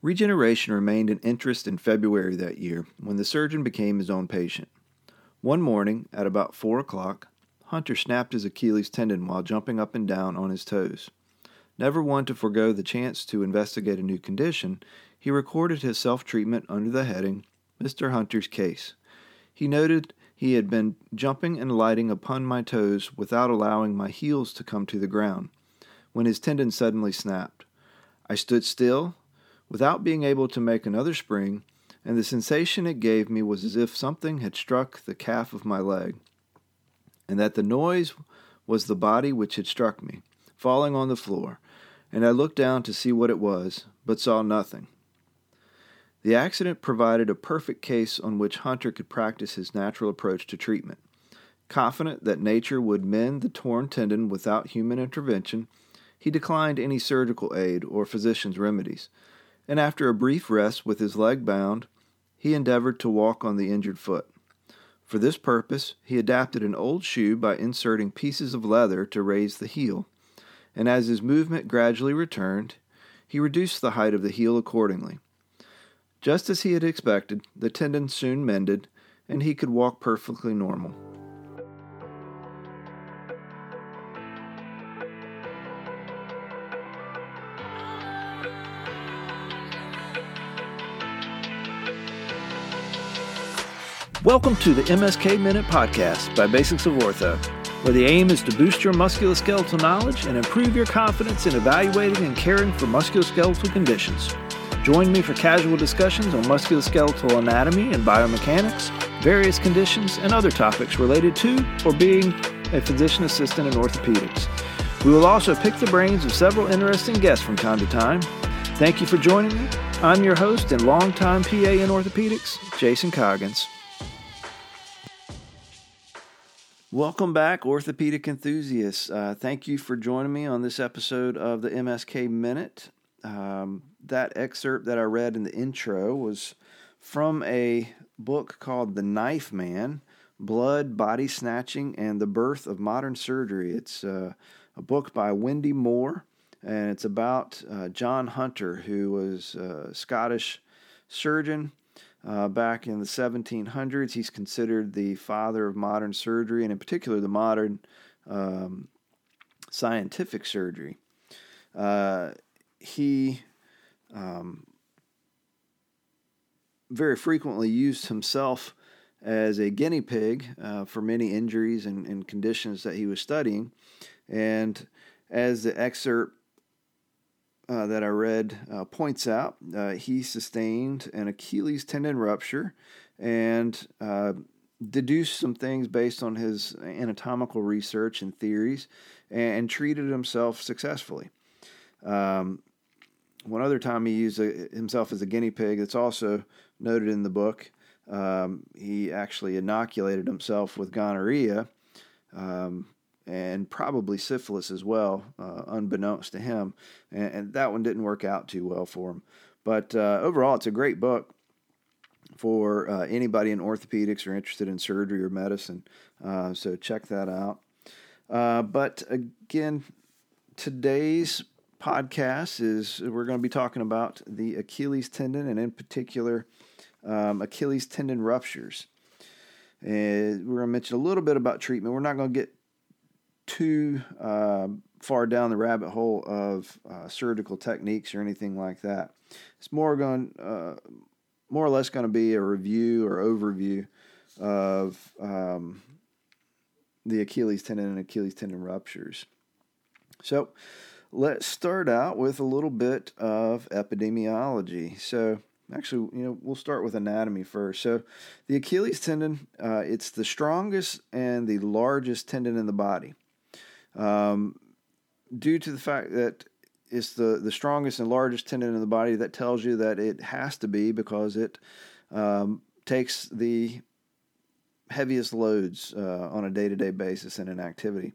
Regeneration remained an interest in February that year when the surgeon became his own patient. One morning, at about four o'clock, Hunter snapped his Achilles tendon while jumping up and down on his toes. Never one to forego the chance to investigate a new condition, he recorded his self treatment under the heading Mr. Hunter's Case. He noted he had been jumping and lighting upon my toes without allowing my heels to come to the ground, when his tendon suddenly snapped. I stood still, without being able to make another spring, and the sensation it gave me was as if something had struck the calf of my leg, and that the noise was the body which had struck me, falling on the floor, and I looked down to see what it was, but saw nothing. The accident provided a perfect case on which Hunter could practice his natural approach to treatment. Confident that nature would mend the torn tendon without human intervention, he declined any surgical aid or physician's remedies, and after a brief rest with his leg bound, he endeavored to walk on the injured foot. For this purpose, he adapted an old shoe by inserting pieces of leather to raise the heel, and as his movement gradually returned, he reduced the height of the heel accordingly. Just as he had expected, the tendon soon mended, and he could walk perfectly normal. Welcome to the MSK Minute Podcast by Basics of Ortho, where the aim is to boost your musculoskeletal knowledge and improve your confidence in evaluating and caring for musculoskeletal conditions. Join me for casual discussions on musculoskeletal anatomy and biomechanics, various conditions, and other topics related to or being a physician assistant in orthopedics. We will also pick the brains of several interesting guests from time to time. Thank you for joining me. I'm your host and longtime PA in orthopedics, Jason Coggins. Welcome back, orthopedic enthusiasts. Uh, thank you for joining me on this episode of the MSK Minute. Um, that excerpt that I read in the intro was from a book called The Knife Man Blood, Body Snatching, and the Birth of Modern Surgery. It's uh, a book by Wendy Moore, and it's about uh, John Hunter, who was a Scottish surgeon uh, back in the 1700s. He's considered the father of modern surgery, and in particular, the modern um, scientific surgery. Uh, he um, very frequently used himself as a guinea pig uh, for many injuries and, and, conditions that he was studying. And as the excerpt uh, that I read uh, points out, uh, he sustained an Achilles tendon rupture and uh, deduced some things based on his anatomical research and theories and, and treated himself successfully. Um, one other time he used a, himself as a guinea pig, it's also noted in the book. Um, he actually inoculated himself with gonorrhea. Um, and probably syphilis as well, uh, unbeknownst to him. And, and, that one didn't work out too well for him. But uh, overall, it's a great book for uh, anybody in orthopedics or interested in surgery or medicine. Uh, so check that out. Uh, but again, today's podcast is we're going to be talking about the Achilles tendon and, in particular, um, Achilles tendon ruptures. And we're going to mention a little bit about treatment. We're not going to get too uh, far down the rabbit hole of uh, surgical techniques or anything like that. It's more going, uh, more or less, going to be a review or overview of um, the Achilles tendon and Achilles tendon ruptures. So, let's start out with a little bit of epidemiology. So, actually, you know, we'll start with anatomy first. So, the Achilles tendon, uh, it's the strongest and the largest tendon in the body um, due to the fact that it's the, the strongest and largest tendon in the body, that tells you that it has to be because it um, takes the heaviest loads uh, on a day to day basis in an activity.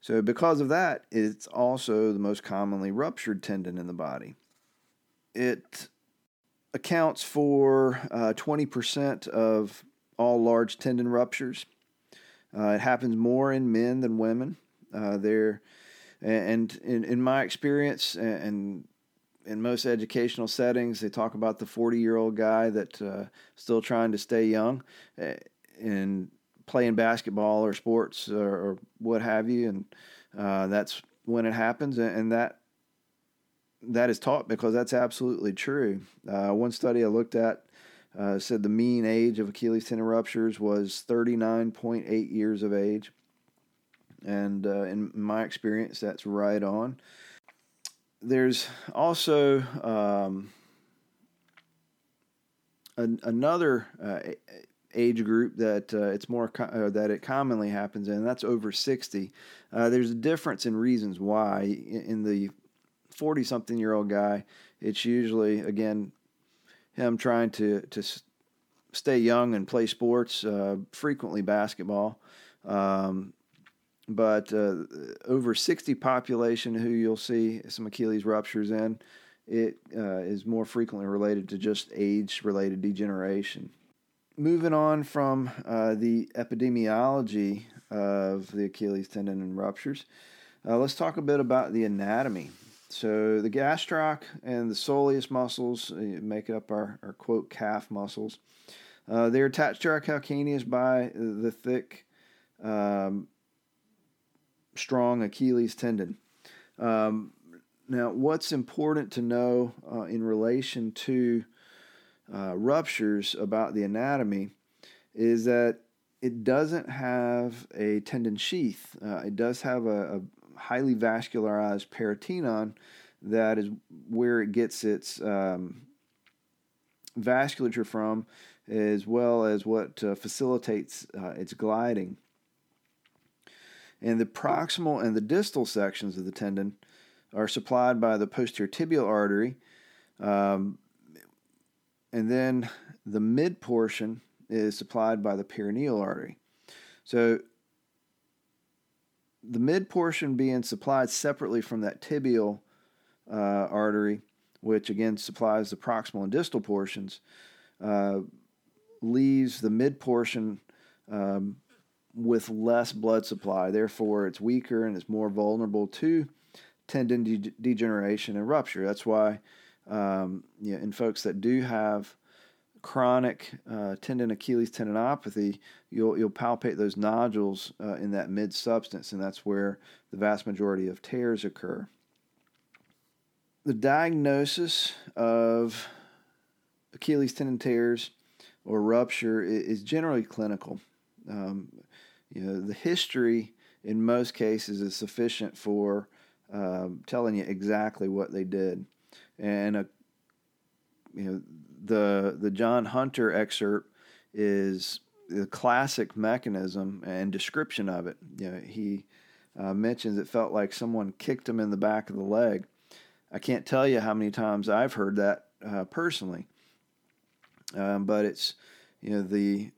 So, because of that, it's also the most commonly ruptured tendon in the body. It accounts for uh, 20% of all large tendon ruptures. Uh, it happens more in men than women. Uh, there, and in, in my experience, and in most educational settings, they talk about the 40 year old guy that's uh, still trying to stay young and playing basketball or sports or, or what have you, and uh, that's when it happens, and that that is taught because that's absolutely true. Uh, one study I looked at uh, said the mean age of Achilles tendon ruptures was 39.8 years of age. And uh, in my experience, that's right on. There's also um, an, another uh, age group that uh, it's more co- uh, that it commonly happens in. That's over 60. Uh, there's a difference in reasons why. In, the 40 something year old guy, it's usually, again, him trying to, to stay young and play sports, uh, frequently basketball. Um, but uh, over 60 population who you'll see some Achilles ruptures in, it uh, is more frequently related to just age related degeneration. Moving on from uh, the epidemiology of the Achilles tendon and ruptures, uh, let's talk a bit about the anatomy. So the gastroc and the soleus muscles uh, make up our, our quote calf muscles. Uh, they're attached to our calcaneus by the thick, um, strong Achilles tendon. Um, now, what's important to know uh, in relation to uh, ruptures about the anatomy is that it doesn't have a tendon sheath. Uh, it does have a, a, highly vascularized paratenon that is where it gets its um, vasculature from, as well as what uh, facilitates uh, its gliding. And the proximal and the distal sections of the tendon are supplied by the posterior tibial artery. Um, and then the mid portion is supplied by the peroneal artery. So the mid portion being supplied separately from that tibial uh, artery, which again supplies the proximal and distal portions, uh, leaves the mid portion um, with less blood supply. Therefore, it's weaker and it's more vulnerable to tendon de- degeneration and rupture. That's why um, you know, in folks that do have chronic uh, tendon Achilles tendinopathy, you'll you'll palpate those nodules uh, in that mid substance, and that's where the vast majority of tears occur. The diagnosis of Achilles tendon tears or rupture is generally clinical. Um, you know, the history in most cases is sufficient for um, telling you exactly what they did, and a you know the the John Hunter excerpt is the classic mechanism and description of it. You know, he uh, mentions it felt like someone kicked him in the back of the leg. I can't tell you how many times I've heard that uh, personally, um, but it's you know the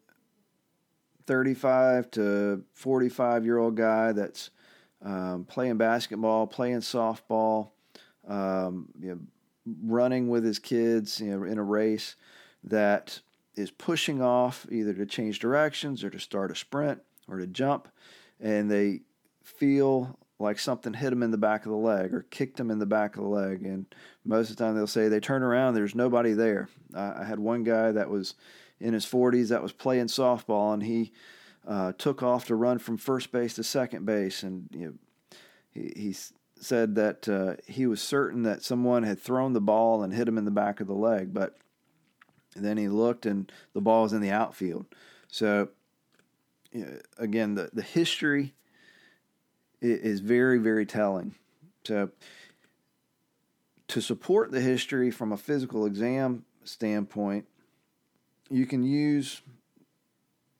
35 to 45 year old guy that's um, playing basketball, playing softball, um, you know, running with his kids you know, in a race that is pushing off either to change directions or to start a sprint or to jump, and they feel like something hit them in the back of the leg or kicked them in the back of the leg. And most of the time they'll say they turn around, there's nobody there. I had one guy that was in his 40s that was playing softball, and he uh, took off to run from first base to second base, and you know, he, he's said that uh, he was certain that someone had thrown the ball and hit him in the back of the leg, but then he looked and the ball was in the outfield. So, again, the, the history is very, very telling. So, to support the history from a physical exam standpoint, you can use,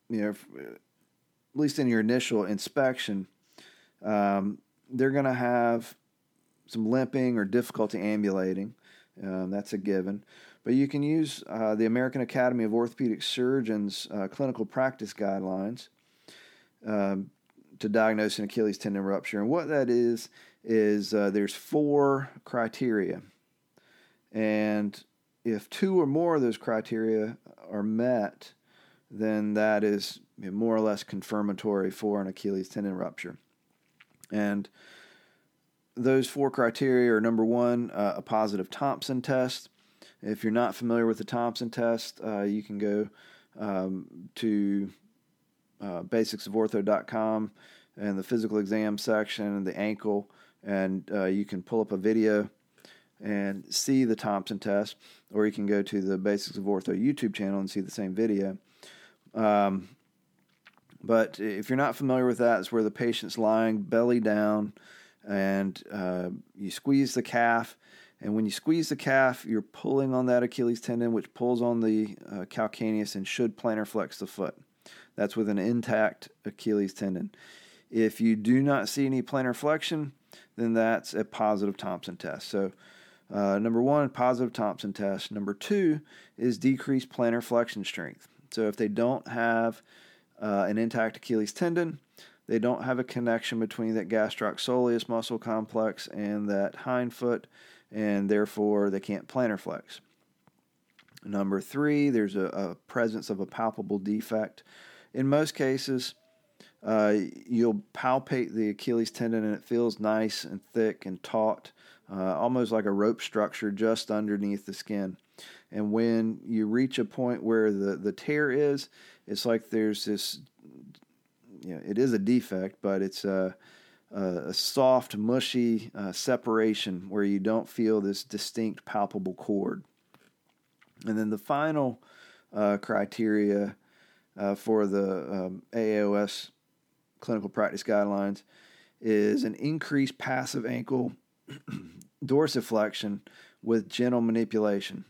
you know, at least in your initial inspection, um, they're going to have some limping or difficulty ambulating. Um, that's a given. But you can use uh, the American Academy of Orthopedic Surgeons uh, clinical practice guidelines um, to diagnose an Achilles tendon rupture. And what that is, is uh, there's four criteria. And if two or more of those criteria are met, then that is more or less confirmatory for an Achilles tendon rupture. And those four criteria are number one, uh, a positive Thompson test. If you're not familiar with the Thompson test, uh, you can go um, to uh, basicsofortho.com and the physical exam section and the ankle, and uh, you can pull up a video and see the Thompson test, or you can go to the Basics of Ortho YouTube channel and see the same video. Um, but if you're not familiar with that, it's where the patient's lying belly down and uh, you squeeze the calf. And when you squeeze the calf, you're pulling on that Achilles tendon, which pulls on the uh, calcaneus and should plantar flex the foot. That's with an intact Achilles tendon. If you do not see any plantar flexion, then that's a positive Thompson test. So, uh, number one, positive Thompson test. Number two is decreased plantar flexion strength. So, if they don't have uh, an intact Achilles tendon, they don't have a connection between that gastrocsoleus muscle complex and that hind foot, and therefore they can't plantar flex. Number three, there's a, a presence of a palpable defect. In most cases, uh, you'll palpate the Achilles tendon and it feels nice and thick and taut, uh, almost like a rope structure just underneath the skin. And when you reach a point where the, the tear is, it's like there's this, you know, it is a defect, but it's a, a, soft, mushy uh, separation where you don't feel this distinct, palpable cord. And then the final uh, criteria uh, for the um, AAOS clinical practice guidelines is an increased passive ankle dorsiflexion with gentle manipulation.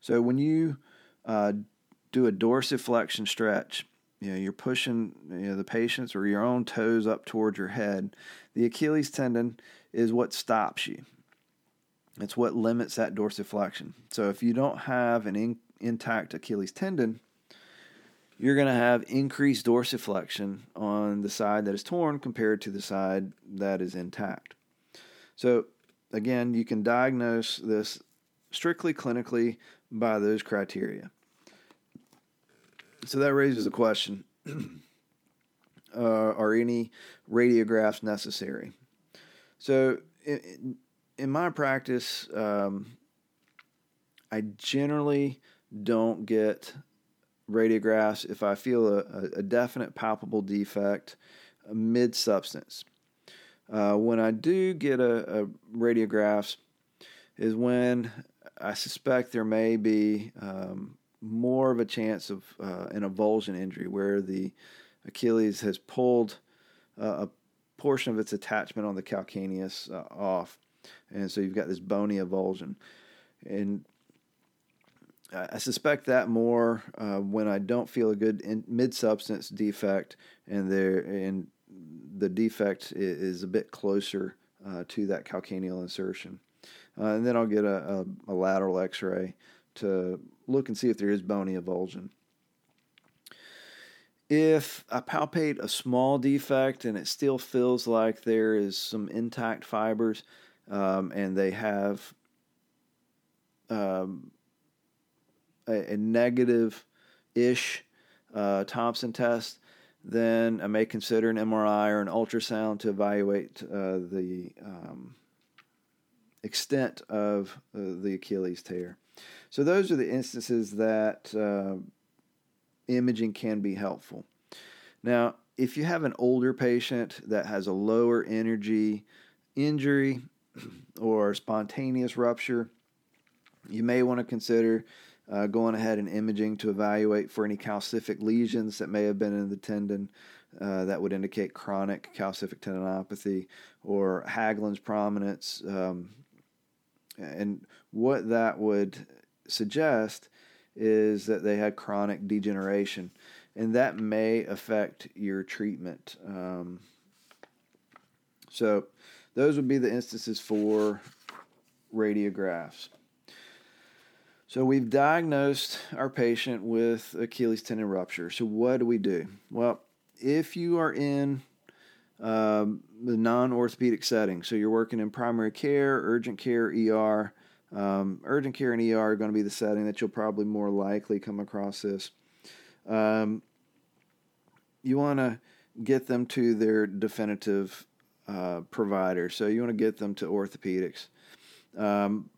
So when you uh, do a dorsiflexion stretch, you know, you're pushing you know, the patient's or your own toes up towards your head. The Achilles tendon is what stops you. It's what limits that dorsiflexion. So if you don't have an in, intact Achilles tendon, you're going to have increased dorsiflexion on the side that is torn compared to the side that is intact. So again, you can diagnose this strictly clinically by those criteria. So that raises a question uh, Are any radiographs necessary? So, in, in my practice, um, I generally don't get radiographs if I feel a, a definite palpable defect mid substance. Uh, when I do get a, a, radiographs, is when I suspect there may be um, more of a chance of uh, an avulsion injury where the Achilles has pulled uh, a portion of its attachment on the calcaneus uh, off. And so you've got this bony avulsion. And I suspect that more uh, when I don't feel a good mid substance defect and there and the defect is, a bit closer uh, to that calcaneal insertion. Uh, and then I'll get a, a, a lateral x ray to look and see if there is bony avulsion. If I palpate a small defect and it still feels like there is some intact fibers um, and they have um, a, a negative ish uh, Thompson test, then I may consider an MRI or an ultrasound to evaluate uh, the um, extent of uh, the Achilles tear. So those are the instances that uh, imaging can be helpful. Now, if you have an older patient that has a lower energy injury or spontaneous rupture, you may want to consider uh, going ahead and imaging to evaluate for any calcific lesions that may have been in the tendon. Uh, that would indicate chronic calcific tendinopathy or Haglund's prominence. Um, and what that would suggest is that they had chronic degeneration, and that may affect your treatment. Um, so, those would be the instances for radiographs. So, we've diagnosed our patient with Achilles tendon rupture. So, what do we do? Well, if you are in um, the non orthopedic setting, so you're working in primary care, urgent care, ER, um, urgent care and ER are going to be the setting that you'll probably more likely come across this. Um, you want to get them to their definitive uh, provider. So you want to get them to orthopedics. Um,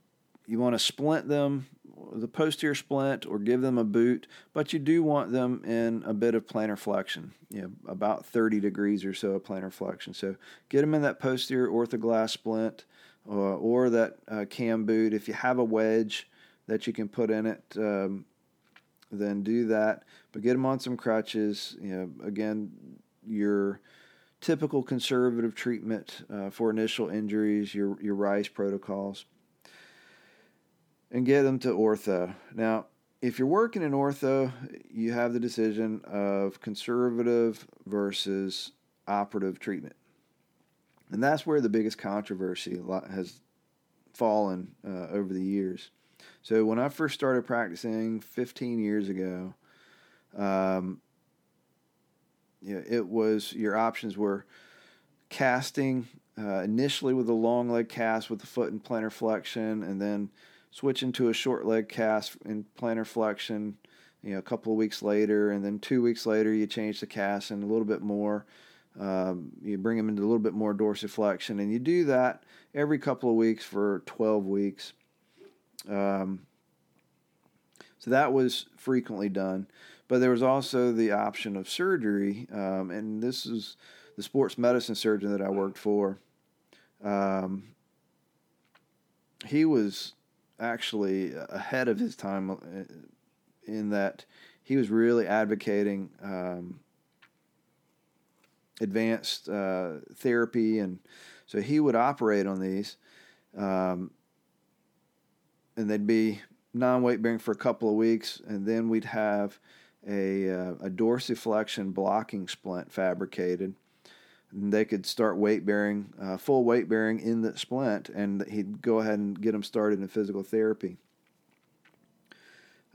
you want to splint them, the posterior splint, or give them a boot, but you do want them in a bit of plantar flexion, you know, about 30 degrees or so of plantar flexion. So get them in that posterior orthoglass splint uh, or that uh, cam boot. If you have a wedge that you can put in it, um, then do that. But get them on some crutches. You know, again, your typical conservative treatment uh, for initial injuries, your your RICE protocols, and get them to ortho. Now, if you're working in ortho, you have the decision of conservative versus operative treatment. And that's where the biggest controversy has fallen uh, over the years. So when I first started practicing 15 years ago, um, it was your options were casting uh, initially with a long leg cast with the foot in plantar flexion, and then switching to a short leg cast in plantar flexion. You know, a couple of weeks later, and then two weeks later, you change the cast and a little bit more. Um, you bring them into a little bit more dorsiflexion, and you do that every couple of weeks for 12 weeks. Um, so that was frequently done. But there was also the option of surgery, um, and this is the sports medicine surgeon that I worked for. Um, he was actually ahead of his time uh, in that he was really advocating um, advanced uh, therapy, and so he would operate on these, um, and they'd be non-weight bearing for a couple of weeks, and then we'd have a, uh, a dorsiflexion blocking splint fabricated. They could start weight bearing, uh, full weight bearing in the splint, and he'd go ahead and get them started in physical therapy.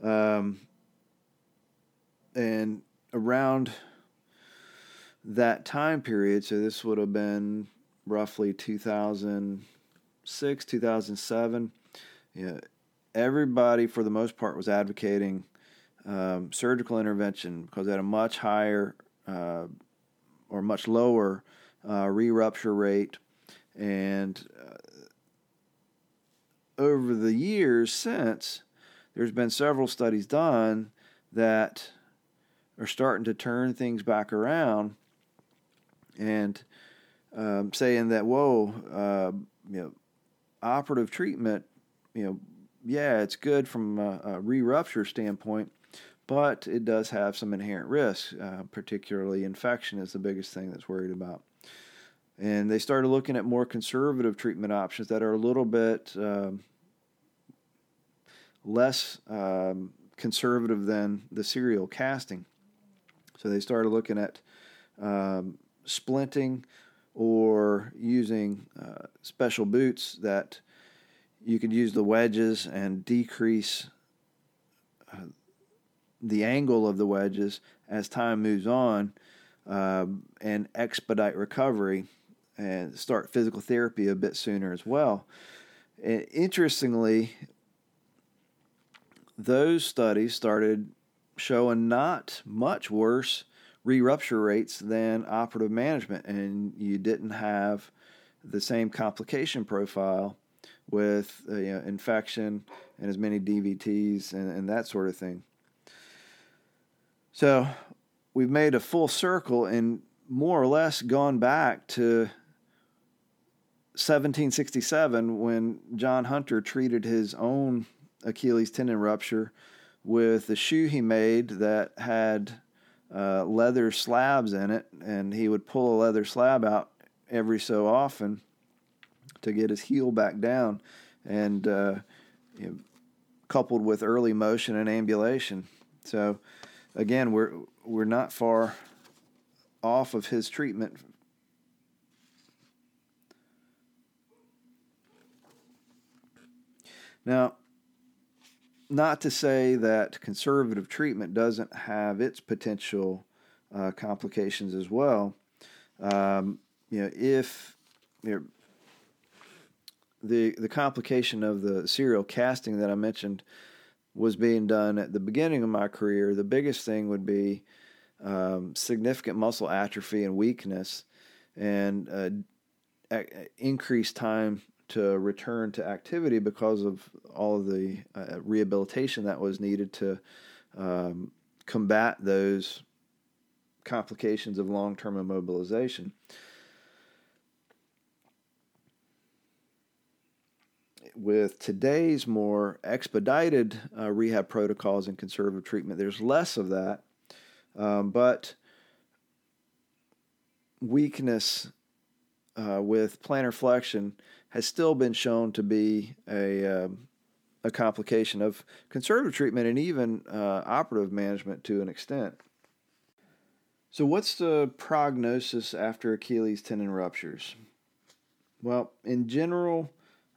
Um, and around that time period, so this would have been roughly 2006, 2007. Yeah, everybody, for the most part, was advocating um, surgical intervention because at a much higher uh, or much lower uh, re-rupture rate, and uh, over the years since, there's been several studies done that are starting to turn things back around and um, saying that whoa, uh, you know, operative treatment, you know, yeah, it's good from a, a re-rupture standpoint, but it does have some inherent risks. Uh, particularly, infection is the biggest thing that's worried about. And they started looking at more conservative treatment options that are a little bit um, less um, conservative than the serial casting. So they started looking at um, splinting or using uh, special boots that you could use the wedges and decrease the angle of the wedges as time moves on um, and expedite recovery and start physical therapy a bit sooner as well. And interestingly, those studies started showing not much worse re-rupture rates than operative management, and you didn't have the same complication profile with uh, you know, infection and as many DVTs and, and that sort of thing. So we've made a full circle and more or less gone back to 1767 when John Hunter treated his own Achilles tendon rupture with a shoe he made that had uh, leather slabs in it, and he would pull a leather slab out every so often to get his heel back down, and uh, you know, coupled with early motion and ambulation. So, again, we're we're not far off of his treatment. Now, not to say that conservative treatment doesn't have its potential uh, complications as well. Um, you know, if you know, the the complication of the serial casting that I mentioned was being done at the beginning of my career, the biggest thing would be um, significant muscle atrophy and weakness, and uh, increased time to return to activity because of all of the uh, rehabilitation that was needed to um, combat those complications of long term immobilization. With today's more expedited uh, rehab protocols and conservative treatment, there's less of that. Um, but weakness uh, with plantar flexion has still been shown to be a, um, a complication of conservative treatment and even uh, operative management to an extent. So, what's the prognosis after Achilles tendon ruptures? Well, in general,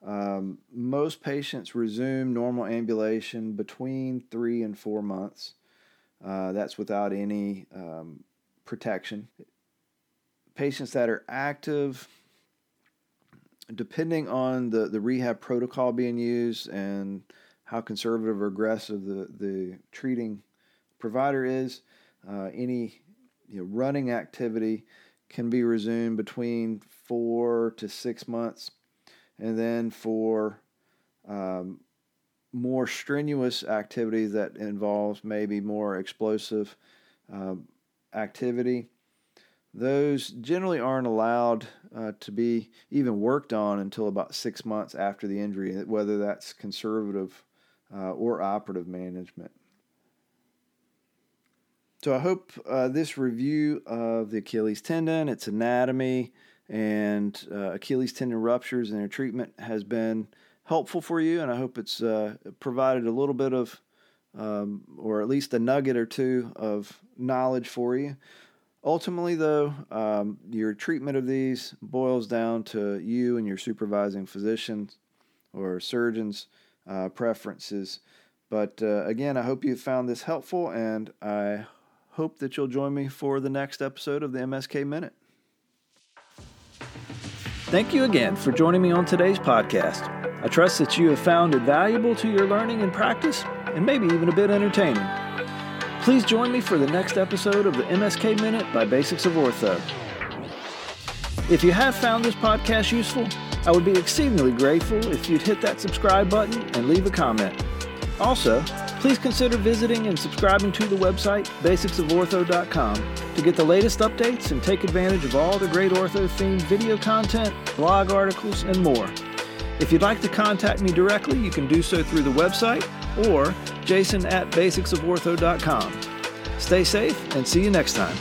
um, most patients resume normal ambulation between three and four months. Uh, that's without any um, protection. Patients that are active, depending on the, the rehab protocol being used and how conservative or aggressive the, the treating provider is, uh, any you know, running activity can be resumed between four to six months. And then for um, more strenuous activity that involves maybe more explosive uh, activity, those generally aren't allowed uh, to be even worked on until about six months after the injury, whether that's conservative uh, or operative management. So I hope uh, this review of the Achilles tendon, its anatomy, and uh, Achilles tendon ruptures and their treatment has been helpful for you, and I hope it's uh, provided a little bit of, um, or at least a nugget or two of knowledge for you. Ultimately, though, um, your treatment of these boils down to you and your supervising physicians or surgeons' uh, preferences. But uh, again, I hope you found this helpful, and I hope that you'll join me for the next episode of the MSK Minute. Thank you again for joining me on today's podcast. I trust that you have found it valuable to your learning and practice, and maybe even a bit entertaining. Please join me for the next episode of the MSK Minute by Basics of Ortho. If you have found this podcast useful, I would be exceedingly grateful if you'd hit that subscribe button and leave a comment. Also, Please consider visiting and subscribing to the website basicsofortho.com to get the latest updates and take advantage of all the great ortho themed video content, blog articles, and more. If you'd like to contact me directly, you can do so through the website or jason at basicsofortho.com. Stay safe and see you next time.